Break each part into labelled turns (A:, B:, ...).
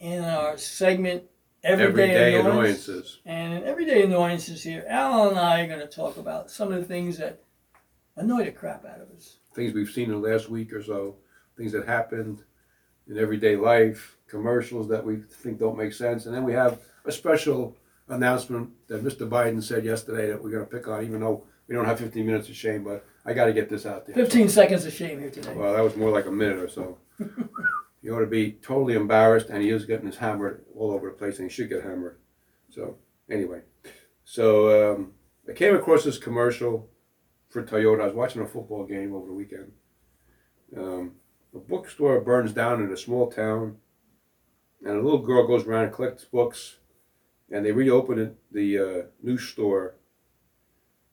A: in our segment Everyday,
B: Everyday
A: Annoyance.
B: annoyances.
A: And in Everyday Annoyances here, Alan and I are going to talk about some of the things that annoy the crap out of us.
B: Things we've seen in the last week or so, things that happened in everyday life, commercials that we think don't make sense. And then we have a special announcement that Mr. Biden said yesterday that we're going to pick on, even though we don't have 15 minutes of shame, but I got to get this out there.
A: 15 seconds of shame here today.
B: Well, that was more like a minute or so. he ought to be totally embarrassed, and he is getting his hammered all over the place, and he should get hammered. So, anyway, so um, I came across this commercial for Toyota. I was watching a football game over the weekend. Um, a bookstore burns down in a small town, and a little girl goes around and collects books, and they reopen it, the uh, new store,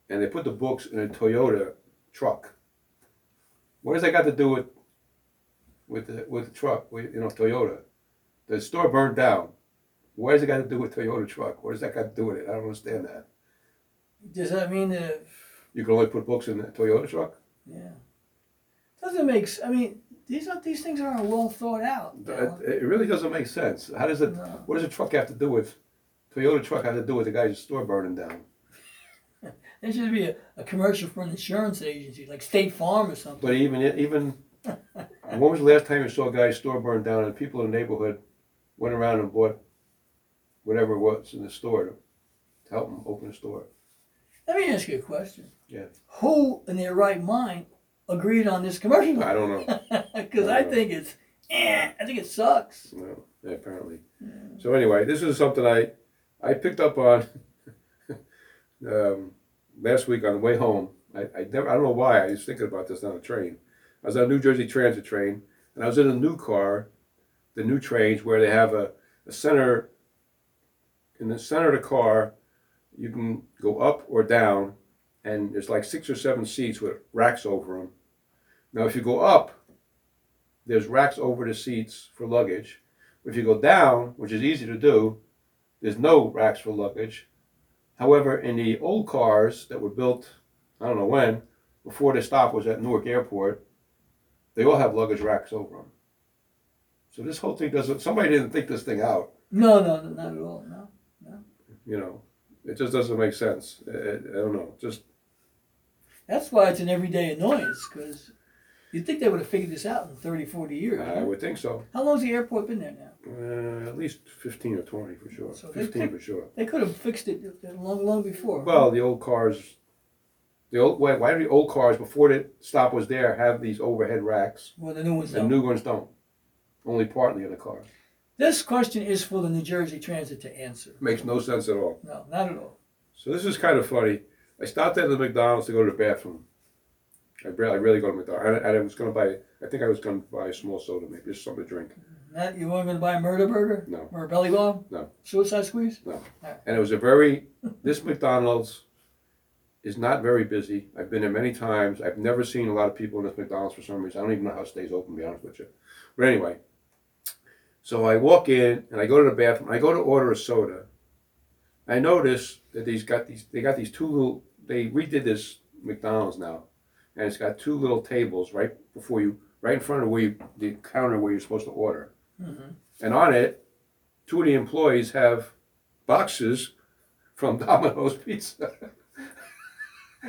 B: and they put the books in a Toyota truck. What does that got to do with with the with the truck? With, you know, Toyota. The store burned down. What does it got to do with Toyota truck? What does that got to do with it? I don't understand that.
A: Does that mean that,
B: You can only put books in the Toyota truck.
A: yeah. Doesn't make s- I mean, these are these things aren't well thought out.
B: It, it really doesn't make sense. How does it?
A: No.
B: What does a truck have to do with? Toyota truck have to do with the guy's store burning down?
A: There should be a, a commercial for an insurance agency, like State Farm or something.
B: But even even when was the last time you saw a guy's store burned down and people in the neighborhood went around and bought whatever it was in the store to, to help them open the store?
A: Let me ask you a question.
B: Yeah.
A: Who in their right mind agreed on this commercial?
B: I don't know.
A: Because I think it's, eh, I think it sucks.
B: No, yeah, apparently. So anyway, this is something I I picked up on um, last week on the way home. I, I never I don't know why I was thinking about this on the train. I was on a New Jersey Transit train, and I was in a new car, the new trains where they have a, a center. In the center of the car, you can go up or down, and there's like six or seven seats with racks over them. Now, if you go up, there's racks over the seats for luggage. If you go down, which is easy to do, there's no racks for luggage. However, in the old cars that were built, I don't know when, before the stop was at Newark Airport, they all have luggage racks over them. So this whole thing doesn't, somebody didn't think this thing out,
A: No, no, no, not at all. No. No.
B: you know. It just doesn't make sense. I, I I don't know. Just,
A: That's why it's an everyday annoyance because you'd think they would have figured this out in 30, 40 years.
B: I would think so.
A: How long's the airport been there now?
B: Uh, at least 15 or 20 for sure.
A: So they
B: 15
A: pick-
B: for sure.
A: They could have fixed it long, long before.
B: Well, the old cars, the old why, why do the old cars before the stop was there have these overhead racks?
A: well, the new ones
B: The
A: don't.
B: The new ones don't. Only partly in the car.
A: This question is for the New Jersey Transit to answer.
B: Makes no sense at all.
A: No, not at all.
B: So this is kind of funny. I stopped at the McDonald's to go to the bathroom. I really, I really go to McDonald's. And I was going to buy. I think I was going to buy a small soda, maybe just something to drink.
A: Matt, you weren't going to buy a murder burger?
B: No.
A: Or a belly bomb?
B: No.
A: Suicide squeeze? No.
B: And it was a very. This McDonald's is not very busy. I've been there many times. I've never seen a lot of people in this McDonald's for some reason. I don't even know how it stays open. To be honest with you. But anyway, so I walk in and I go to the bathroom. I go to order a soda. I notice that these got these. They got these two little. They redid this McDonald's now, and it's got two little tables right before you, right in front of where you, the counter where you're supposed to order.
A: Mm-hmm.
B: And on it, two of the employees have boxes from Domino's Pizza.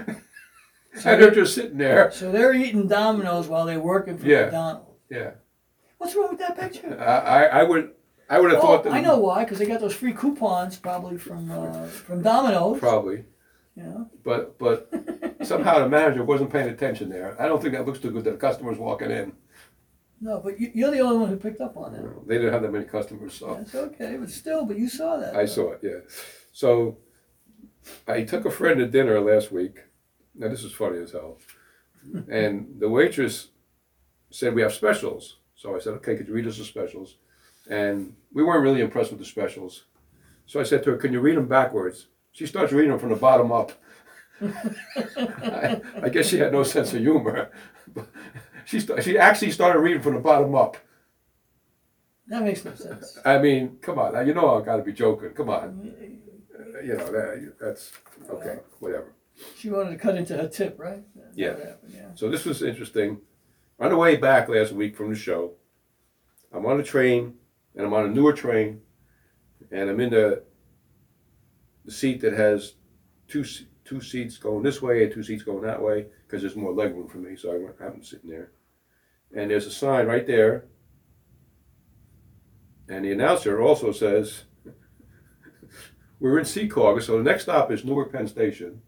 B: And they're just sitting there.
A: So they're eating Domino's while they're working for
B: Yeah.
A: McDonald's.
B: Yeah.
A: What's wrong with that picture?
B: I, I, would I would have
A: Oh,
B: thought that
A: I know why, because they got those free coupons probably from uh, from Domino's.
B: probably.
A: You know,
B: But but somehow the manager wasn't paying attention there. I don't think that looks too good to the customers walking in.
A: No, but you, you're the only one who picked up on that.
B: They didn't have that many customers, so.
A: That's okay, but still, but you saw that.
B: I saw it, yeah. So I took a friend to dinner last week. Now this is funny as hell. And the waitress said we have specials. So I said, okay, could you read us the specials? And we weren't really impressed with the specials. So I said to her, can you read them backwards? She starts reading them from the bottom up. I, I guess she had no sense of humor. She, st- she actually started reading from the bottom up.
A: That makes no sense.
B: I mean, come on. Now, you know I've got to be joking. Come on. Uh, you know, that, that's okay, whatever.
A: She wanted to cut into her tip, right? That's
B: Yeah.
A: happened, yeah.
B: So this was interesting. On the way back last week from the show, I'm on a train, and I'm on a newer train, and I'm in the the seat that has two se- two seats going this way and two seats going that way because there's more leg room for me, so I went- I'm sitting there. And there's a sign right there, and the announcer also says, "We're in Secaucus, so the next stop is Newark Penn Station."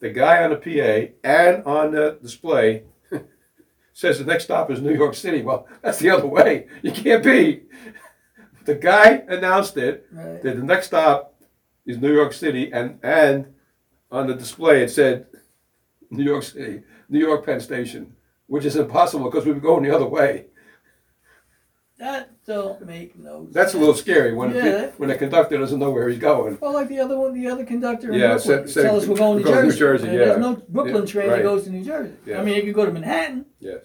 B: The guy on the PA and on the display says the next stop is New York City. Well, that's the other way. You can't be. The guy announced it
A: Right.
B: that the next stop is New York City, and and on the display it said New York City, New York Penn Station, which is impossible because we were going the other way.
A: That don't make no sense.
B: That's a little scary when
A: Yeah.
B: the, when the conductor doesn't know where he's going.
A: Well, like the other one, the other conductor in
B: Yeah,
A: Brooklyn
B: said- said
A: tell us we're going to
B: we're going to
A: Jersey.
B: New Jersey,
A: And
B: yeah.
A: There's no Brooklyn
B: Yeah,
A: train
B: right.
A: that goes to New Jersey.
B: Yeah.
A: I mean, if you could go to Manhattan.
B: Yes.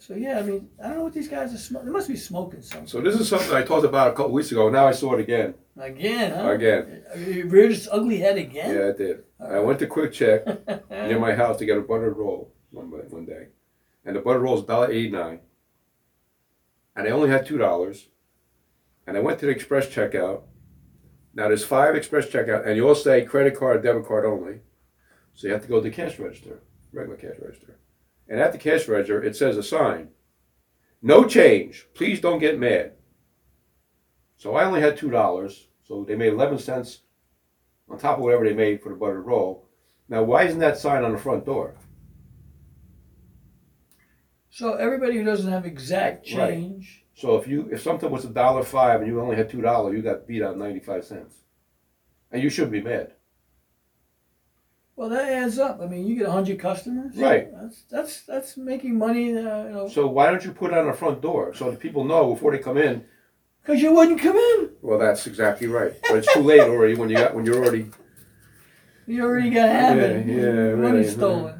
A: So yeah, I mean, I don't know what these guys are smoking. They must be smoking something.
B: So this is something I talked about a couple weeks ago. Now I saw it again.
A: Again, huh?
B: Again.
A: You reared its ugly head again?
B: Yeah, I did. I went to QuickChek near my house to get a buttered roll one one day, and the buttered roll is $1.89. and I only had two dollars. And I went to the express checkout. Now there's five express checkout, and you all say credit card, debit card only. So you have to go to the cash register, regular cash register. And at the cash register, it says a sign, "No change. Please don't get mad." So I only had two dollars, so they made eleven cents on top of whatever they made for the buttered roll. Now, why isn't that sign on the front door?
A: So everybody who doesn't have exact
B: Right.
A: change,
B: So if you if something was a dollar five and you only had two dollars, you got beat out ninety five cents, and you shouldn't be mad.
A: well, that adds up. I mean, you get hundred customers.
B: Right.
A: That's that's that's making money. Uh, you know,
B: So why don't you put it on the front door so that people know before they come in?
A: because you wouldn't come in.
B: Well, that's exactly right. But it's too late already when you got when you're already.
A: You already got habit.
B: Yeah, yeah,
A: money
B: really,
A: stolen.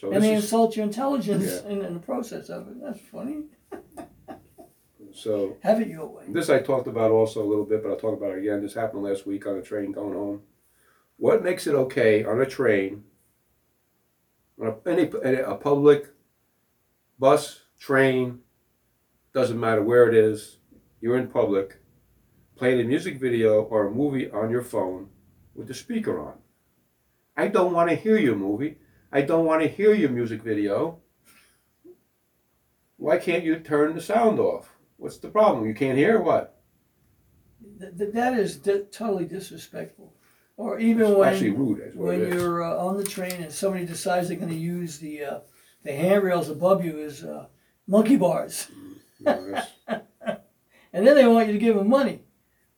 B: So
A: And they
B: this is,
A: insult your intelligence
B: Yeah.
A: in, in the process of it. That's funny.
B: so
A: Have it your way.
B: this I talked about also a little bit, but I'll talk about it again. This happened last week on a train going home. What makes it okay on a train, on a, any a public bus, train, doesn't matter where it is, you're in public, playing a music video or a movie on your phone with the speaker on. I don't want to hear your movie. I don't want to hear your music video. Why can't you turn the sound off? What's the problem? You can't hear what?
A: Th- th- that is di- totally disrespectful. Or even
B: It's
A: when
B: actually rude.
A: When you're uh, on the train and somebody decides they're going to use the uh, the handrails above you as uh, monkey bars,
B: You know,
A: and then they want you to give them money.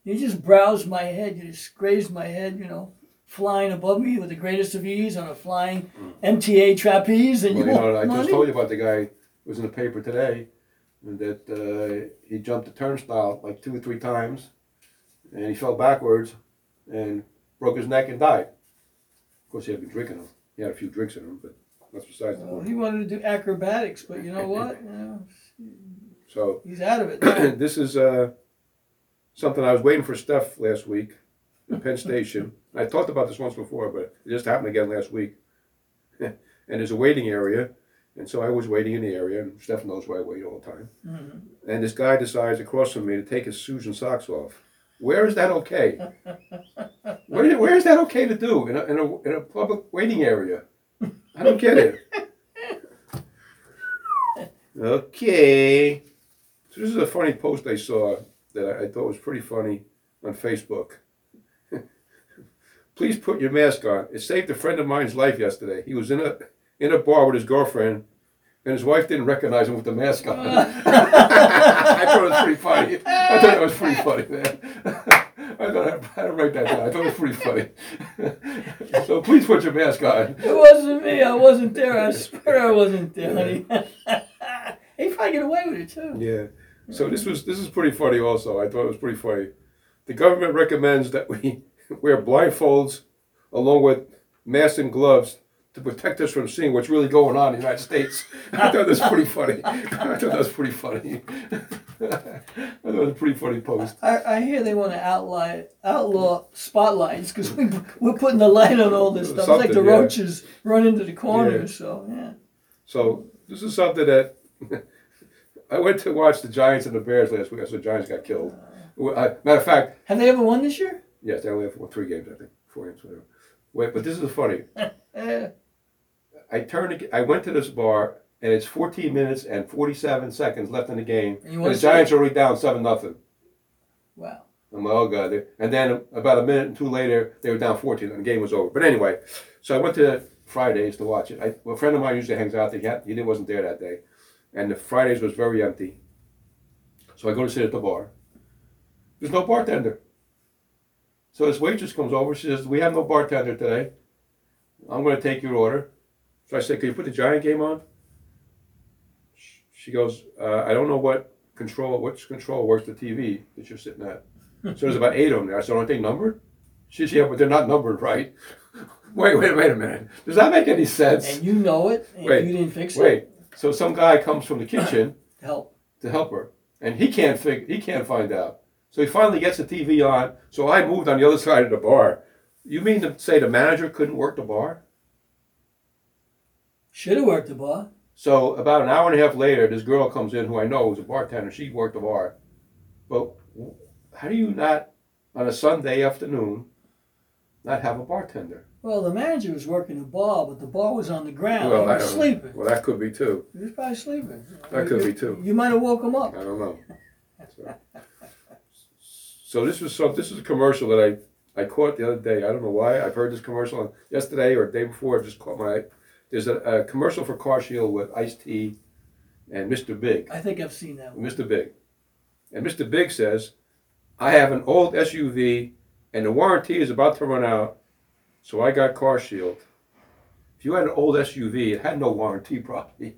A: You just browse my head. You just graze my head. You know, flying above me with the greatest of ease on a flying MTA trapeze, and
B: Well,
A: you
B: know, I just told you about the guy who was in the paper today, and that uh, he jumped the turnstile like two or three times, and he fell backwards, and broke his neck and died. Of course, he had been drinking them. He had a few drinks in him, but that's besides the
A: Well,
B: point.
A: he wanted to do acrobatics, but you know what? Know,
B: So
A: he's out of it. now.
B: this is uh, something I was waiting for Steph last week at Penn Station. I talked about this once before, but it just happened again last week. and there's a waiting area, and so I was waiting in the area, and Steph knows where I wait all the time.
A: Mhm.
B: And this guy decides across from me to take his shoes and socks off. Where is that okay? Where, where is that okay to do in a, in a, in a public waiting area? I don't get it. Okay. So this is a funny post I saw that I, I thought was pretty funny on Facebook. Please put your mask on. It saved a friend of mine's life yesterday. He was in a in a bar with his girlfriend, and his wife didn't recognize him with the mask on. I thought it was pretty funny. I thought it was pretty funny, man. I thought I had to write that down. I thought it was pretty funny. so please put your mask on.
A: It wasn't me. I wasn't there. I swear I wasn't there, honey. he probably get away with it too.
B: Yeah. So this was this is pretty funny. Also, I thought it was pretty funny. The government recommends that we wear blindfolds along with masks and gloves to protect us from seeing what's really going on in the United States. I thought that was pretty funny. I thought that was pretty funny. I thought it was a pretty funny post.
A: I, I hear they want to outlaw outlaw spotlights because we we're putting the light on all this stuff. It's like the
B: yeah.
A: roaches run into the corners.
B: Yeah.
A: So yeah.
B: So this is something that I went to watch the Giants and the Bears last week. I saw the Giants got killed. Uh. I, matter of fact,
A: Have they ever won this year?
B: Yes, they only have three games, I think, four games, whatever. Wait, but this is funny. I turned. I went to this bar, and it's 14 minutes and 47 seconds left in the game.
A: And
B: And the Giants are already down seven nothing.
A: wow.
B: I'm like, oh god. And then about a minute and two later, they were down 14, and the game was over. But anyway, so I went to Fridays to watch it. I, well, a friend of mine usually hangs out there. He, had, he didn't- wasn't there that day, and the Fridays was very empty. So I go to sit at the bar. There's no bartender. So this waitress comes over. She says, "We have no bartender today. I'm going to take your order." So I said, "Can you put the Giant game on?" She goes, uh, "I don't know what control, which control works the TV that you're sitting at." So there's about eight of them there. I said, "Aren't they numbered?" She said, "Yeah, but they're not numbered right." wait, wait, wait a minute. Does that make any sense?
A: And you know it, and
B: Wait,
A: you didn't fix it.
B: Wait. So some guy comes from the kitchen
A: Help.
B: to help her, and he can't fig- he can't find out. So he finally gets the TV on. So I moved on the other side of the bar. You mean to say the manager couldn't work the bar?
A: Should have worked the bar.
B: So about an hour and a half later, this girl comes in who I know is a bartender. She worked the bar. But how do you not, on a Sunday afternoon, not have a bartender?
A: Well, the manager was working the bar, but the bar was on the ground.
B: Well,
A: he
B: I
A: was sleeping.
B: Well, that could be too.
A: He was probably sleeping.
B: That could be too.
A: You might have woke him up.
B: I don't know. So, this was some. This is a commercial that I I caught the other day. I don't know why. I've heard this commercial on yesterday or the day before. It just caught my. eye. There's a, a commercial for Car Shield with Ice T and Mr. Big.
A: I think I've seen that one.
B: Mr. Big. And Mr. Big says, I have an old SUV and the warranty is about to run out, so I got Car Shield. If you had an old SUV, it had no warranty probably.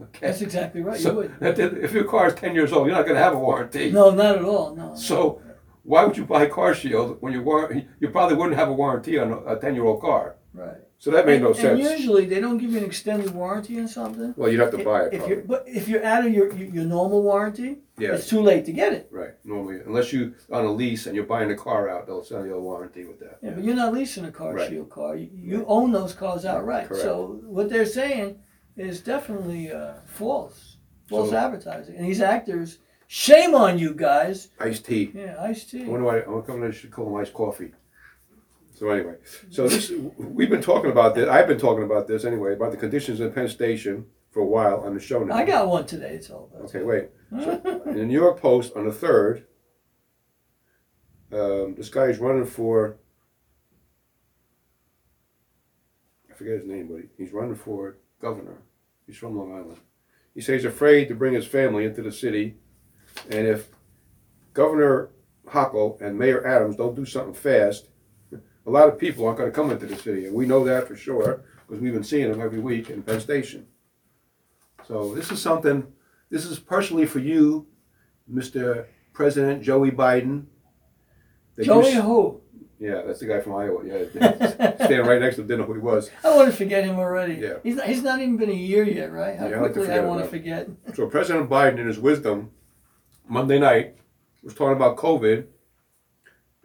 B: Okay.
A: That's exactly right. you
B: So
A: would.
B: if your car is 10 years old, you're not going to have a warranty.
A: No, not at all. No.
B: So why would you buy Car Shield when war- you probably wouldn't have a warranty on a 10 year old car?
A: right.
B: So that made no
A: and,
B: sense.
A: And usually they don't give you an extended warranty on something.
B: well, you'd have to buy it
A: If
B: probably.
A: you're, but if you're out of your your, your normal warranty,
B: Yeah.
A: it's too late to get it.
B: Right, normally, unless you on a lease and you're buying the car out, they'll sell you a warranty with that.
A: Yeah, but you're not leasing a car
B: Right.
A: shield car. You, you own those cars outright.
B: Correct.
A: So what they're saying is definitely uh, false, false
B: So-
A: advertising. And these actors, shame on you guys.
B: Iced tea.
A: Yeah, Ice T.
B: I wonder why. I'm coming. I should call them iced coffee. So anyway, so this we've been talking about this. I've been talking about this anyway about the conditions in Penn Station for a while on the show now.
A: I got one today. It's all about.
B: Okay, wait. So in the New York Post on the third, um, this guy is running for. I forget his name, but he's running for governor. He's from Long Island. He says he's afraid to bring his family into the city, and if Governor Hochul and Mayor Adams don't do something fast, a lot of people aren't going to come into the city, and we know that for sure because we've been seeing them every week in Penn Station. So this is something. This is personally for you, Mr. President Joey Biden. that you
A: Joey
B: s-
A: who?
B: yeah, that's the guy from Iowa. Yeah, standing right next to him, didn't know who he was.
A: I want to forget him already.
B: Yeah.
A: He's not, he's not even been a year yet, right? How
B: Yeah, I like to
A: quickly I
B: forget
A: want to
B: about
A: forget.
B: So President Biden, in his wisdom, Monday night, was talking about COVID,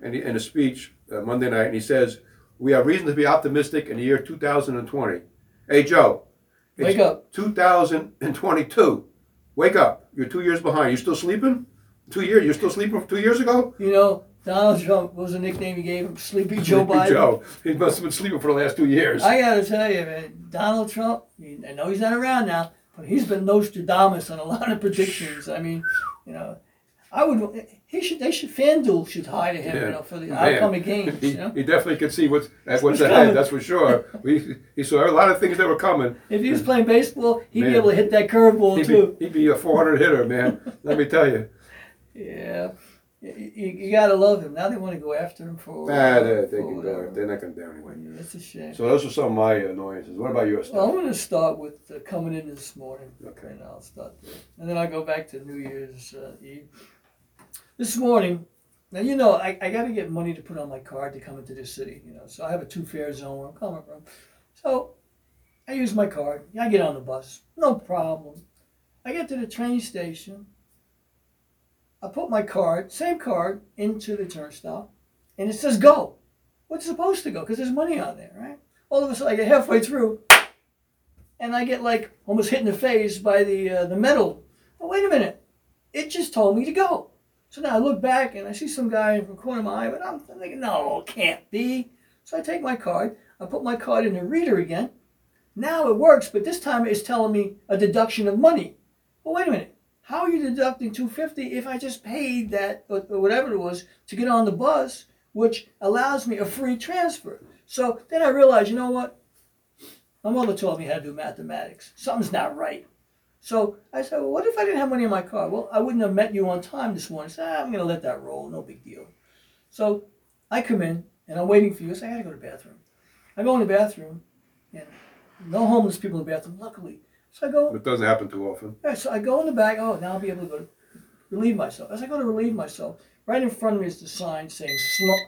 B: and he, in a speech uh, Monday night, and he says, "We have reason to be optimistic in the year 2020." Hey, Joe,
A: Wake up.
B: 2022. Wake up! You're two years behind. You still sleeping? Two years? You're still sleeping from two years ago?
A: You know, Donald Trump was the nickname he gave him? Sleepy Joe
B: Sleepy
A: Biden.
B: Joe. He must have been sleeping for the last two years.
A: I gotta tell you, man, Donald Trump. I know he's not around now, he's been Nostradamus on a lot of predictions. I mean, you know, I would. He should. They should. FanDuel should hire him. You
B: Yeah.
A: know, for the upcoming games.
B: He,
A: You know,
B: he definitely could see what's what's
A: What's
B: ahead.
A: coming.
B: That's for sure. We, he saw a lot of things that were coming.
A: if he was playing baseball, he'd
B: Man.
A: be able to hit that curveball
B: He'd
A: too.
B: be, he'd be a 400 hitter, man. Let me tell you.
A: Yeah. You, you, you gotta love him. Now they want to go after him for.
B: Nah, they, they can go. They're not to do anyway.
A: Yeah, That's a shame.
B: So those are some of my annoyances. What about your
A: Well, I'm to start with uh, coming in this morning.
B: Okay.
A: And I'll start there. And then I'll go back to New Year's uh, Eve. This morning, now you know, I, I got to get money to put on my card to come into this city, you know. So I have a two fare zone where I'm coming from. So I use my card. I get on the bus. No problem. I get to the train station. I put my card, same card, into the turnstile, and it says go. What's supposed to go? Because there's money on there, right? All of a sudden, I get halfway through, and I get like almost hit in the face by the uh, the metal. Oh, wait a minute! It just told me to go. So now I look back and I see some guy in the corner of my eye, but I'm thinking, no, it can't be. So I take my card, I put my card in the reader again. Now it works, but this time it's telling me a deduction of money. Well, wait a minute. How are you deducting 250 if I just paid that or, whatever it was to get on the bus, which allows me a free transfer? So then I realized, you know what? My mother taught me how to do mathematics. Something's not right. So I said, well, what if I didn't have money in my car? Well, I wouldn't have met you on time this morning. I said, ah, I'm going to let that roll. No big deal. So I come in and I'm waiting for you. Say, I got to go to the bathroom. I go in the bathroom and no homeless people in the bathroom, luckily. So I go,
B: It doesn't happen too often.
A: yeah, so I go in the back. Oh, now I'll be able to go to relieve myself. As I go to relieve myself, right in front of me is the sign saying Sloan.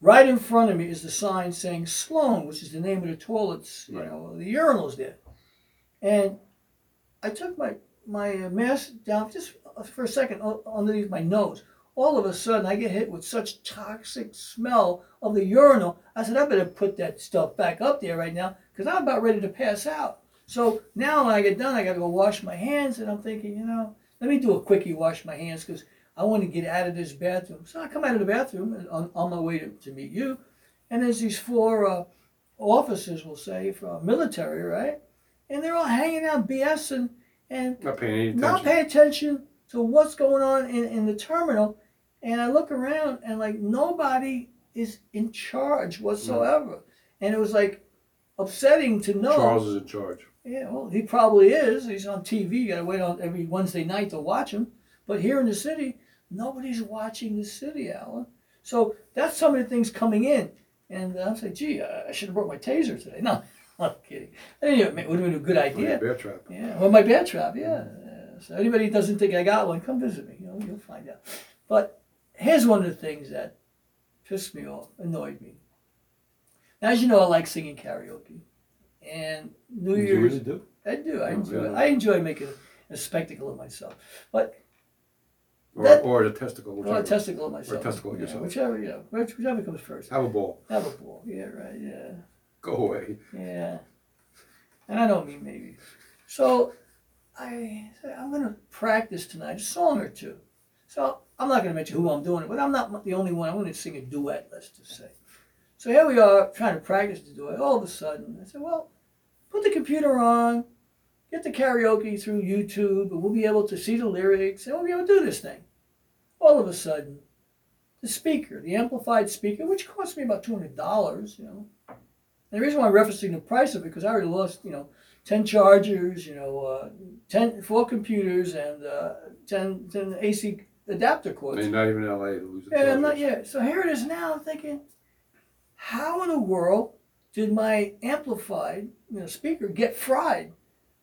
A: Right in front of me is the sign saying Sloan, which is the name of the toilets, you
B: Right.
A: know, the urinals there. And I took my my uh, mask down just for a second underneath my nose. All of a sudden, I get hit with such toxic smell of the urinal. I said, I better put that stuff back up there right now because I'm about ready to pass out. So now when I get done, I got to go wash my hands, and I'm thinking, you know, let me do a quickie wash my hands because I want to get out of this bathroom. So I come out of the bathroom and on, on my way to, to meet you, and there's these four uh, officers, we'll say, from military, right? And they're all hanging out BSing and
B: Not paying attention.
A: not pay attention to what's going on in, in the terminal. And I look around and like nobody is in charge whatsoever. And it was like upsetting to know.
B: Charles is in charge.
A: Yeah, well, he probably is. He's on TV. You got to wait on every Wednesday night to watch him. But here in the city, nobody's watching the city, Alan. So that's some of the things coming in. And I'm saying, gee, I I should have brought my taser today. No, I'm kidding. Anyway, it would have been a good idea.
B: Bear trap.
A: Yeah, well, my bear trap, yeah. So anybody who doesn't think I got one, come visit me. You know, you'll find out. But here's one of the things that pissed me off, annoyed me. Now, as you know, I like singing karaoke, and New
B: You
A: Year's,
B: really do?
A: I do. I
B: Oh,
A: enjoy.
B: really?
A: I enjoy making a, a spectacle of myself, but
B: Or,
A: That-
B: or the testicle.
A: well, a
B: Whichever.
A: testicle of myself.
B: Or testicle of
A: yeah,
B: yourself.
A: Whichever, you know, which- whichever comes first.
B: Have a ball.
A: Have a ball. Yeah, right. Yeah.
B: Go away.
A: Yeah. And I don't mean maybe. So I said, I'm going to practice tonight, a song or two. So I'm not going to mention who I'm doing it, but I'm not the only one. I'm going to sing a duet, let's just say. So here we are trying to practice the duet. All of a sudden, I said, well, put the computer on, get the karaoke through YouTube, and we'll be able to see the lyrics, and we'll be able to do this thing. All of a sudden, the speaker, the amplified speaker, which cost me about $200, you know, and the reason why I'm referencing the price of it because I already lost, you know, ten chargers, you know, uh, 10, four computers, and uh, 10, 10 AC adapter cords.
B: I mean, not even LA to lose
A: Yeah, I'm not yet. So here it is now. I'm thinking, how in the world did my amplified, you know, speaker get fried?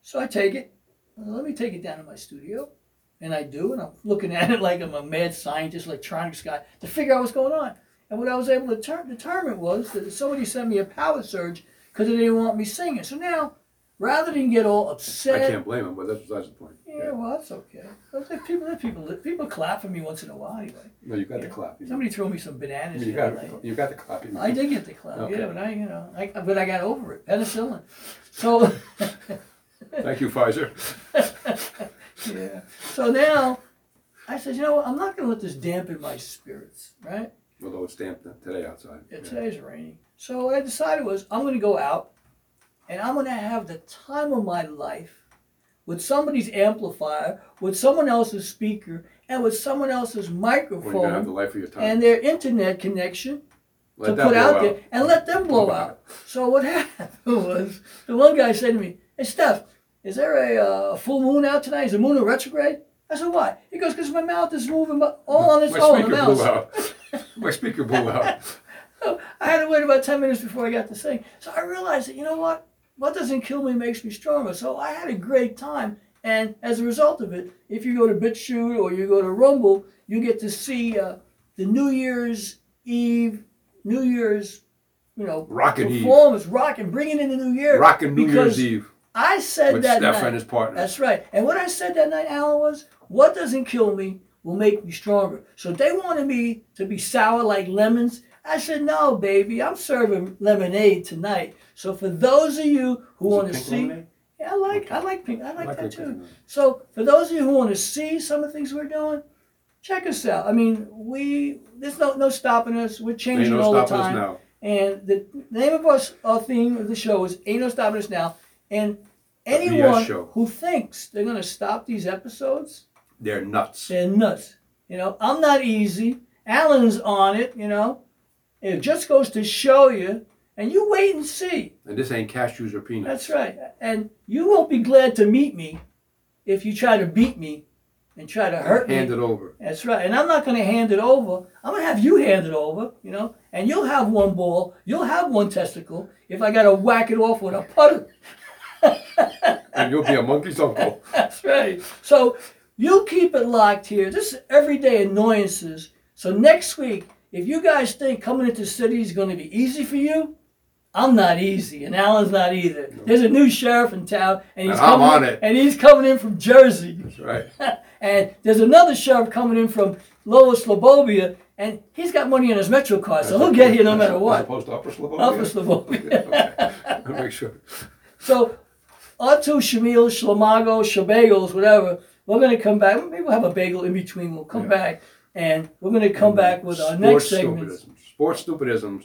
A: So I take it. let me take it down to my studio, and I do, and I'm looking at it like I'm a mad scientist, electronics guy, to figure out what's going on. And what I was able to ter- determine was that somebody sent me a power surge because they didn't want me singing. So now, rather than get all upset.
B: I can't blame him, but that's besides the point.
A: yeah, well, that's okay. But there people, there people, people clap for me once in a while anyway.
B: No, you got
A: Yeah.
B: the clap. You,
A: Somebody threw me some bananas
B: you got
A: night.
B: you got the clap. You
A: I did get the clap,
B: Okay.
A: yeah, but I, you know, I, but I got over it. Penicillin. So,
B: Thank you, Pfizer.
A: yeah. So now, I said, you know what? I'm not going to let this dampen my spirits, right?
B: Although it's damp today outside.
A: Yeah,
B: Yeah.
A: today's rainy. So what I decided was I'm going to go out, and I'm going to have the time of my life with somebody's amplifier, with someone else's speaker, and with someone else's
B: When you're gonna have the
A: microphone
B: life of your time.
A: and their internet connection
B: Let
A: to
B: that
A: put
B: blow
A: out there and let them blow out. So what happened was the one guy said to me, "Hey Steph, is there a uh, full moon out tonight? Is the moon in retrograde?" I said, "Why?" He goes, "Because my mouth is moving bu- all on its
B: My
A: own." The
B: speaker blew
A: mouse.
B: out. My speaker blew out.
A: I had to wait about 10 minutes before I got to sing. So I realized that, you know what? What doesn't kill me makes me stronger. So I had a great time. And as a result of it, if you go to BitChute or you go to Rumble, you get to see uh, the New Year's Eve, New Year's, you know,
B: Rockin' Eve.
A: performance, rocking, bringing in the new year.
B: Rocking New Year's Eve
A: I said
B: with
A: that
B: Steph
A: night.
B: and his partners.
A: That's right. And what I said that night, Alan, was what doesn't kill me will make me stronger. So they wanted me to be sour like lemons. I said, no, baby, I'm serving lemonade tonight. So for those of you who want to see,
B: lemonade?
A: yeah, I like, I like pink, I like,
B: I
A: that too.
B: pink.
A: So for those of you who want to see some of the things we're doing, check us out. I mean, we there's no no stopping us. We're changing
B: no
A: all the
B: stopping us
A: time.
B: now.
A: And the name of us, our theme of the show is Ain't No Stopping Us Now. And anyone who thinks they're going to stop these episodes,
B: They're nuts.
A: they're nuts. You know, I'm not easy. Alan's on it, you know. It just goes to show you, and you wait and see.
B: And this ain't cashews or peanuts.
A: That's right. And you won't be glad to meet me if you try to beat me and try to hurt me.
B: Hand it over.
A: That's right. And I'm not going to hand it over. I'm going to have you hand it over, you know, and you'll have one ball, you'll have one testicle if I got to whack it off with a putter.
B: And you'll be a monkey's uncle.
A: That's right. So you keep it locked here. This is everyday annoyances. So next week, if you guys think coming into the city is going to be easy for you, I'm not easy, and Alan's not either. There's a new sheriff in town, and he's
B: And I'm
A: coming
B: on
A: in,
B: it.
A: and he's coming in from Jersey.
B: That's right.
A: and there's another sheriff coming in from Lower Slobovia, and he's got money in his Metro card, so he'll get here no matter
B: As
A: what.
B: opposed to Upper Slavonia.
A: Upper Slobovia.
B: okay. Make sure.
A: So, our two Shamil, Shlamago, Shabagels, whatever, we're going to come back. Maybe we'll have a bagel in between. We'll come back, and we're going to come back with our
B: Sports
A: next segment.
B: stupidisms. Sports stupidisms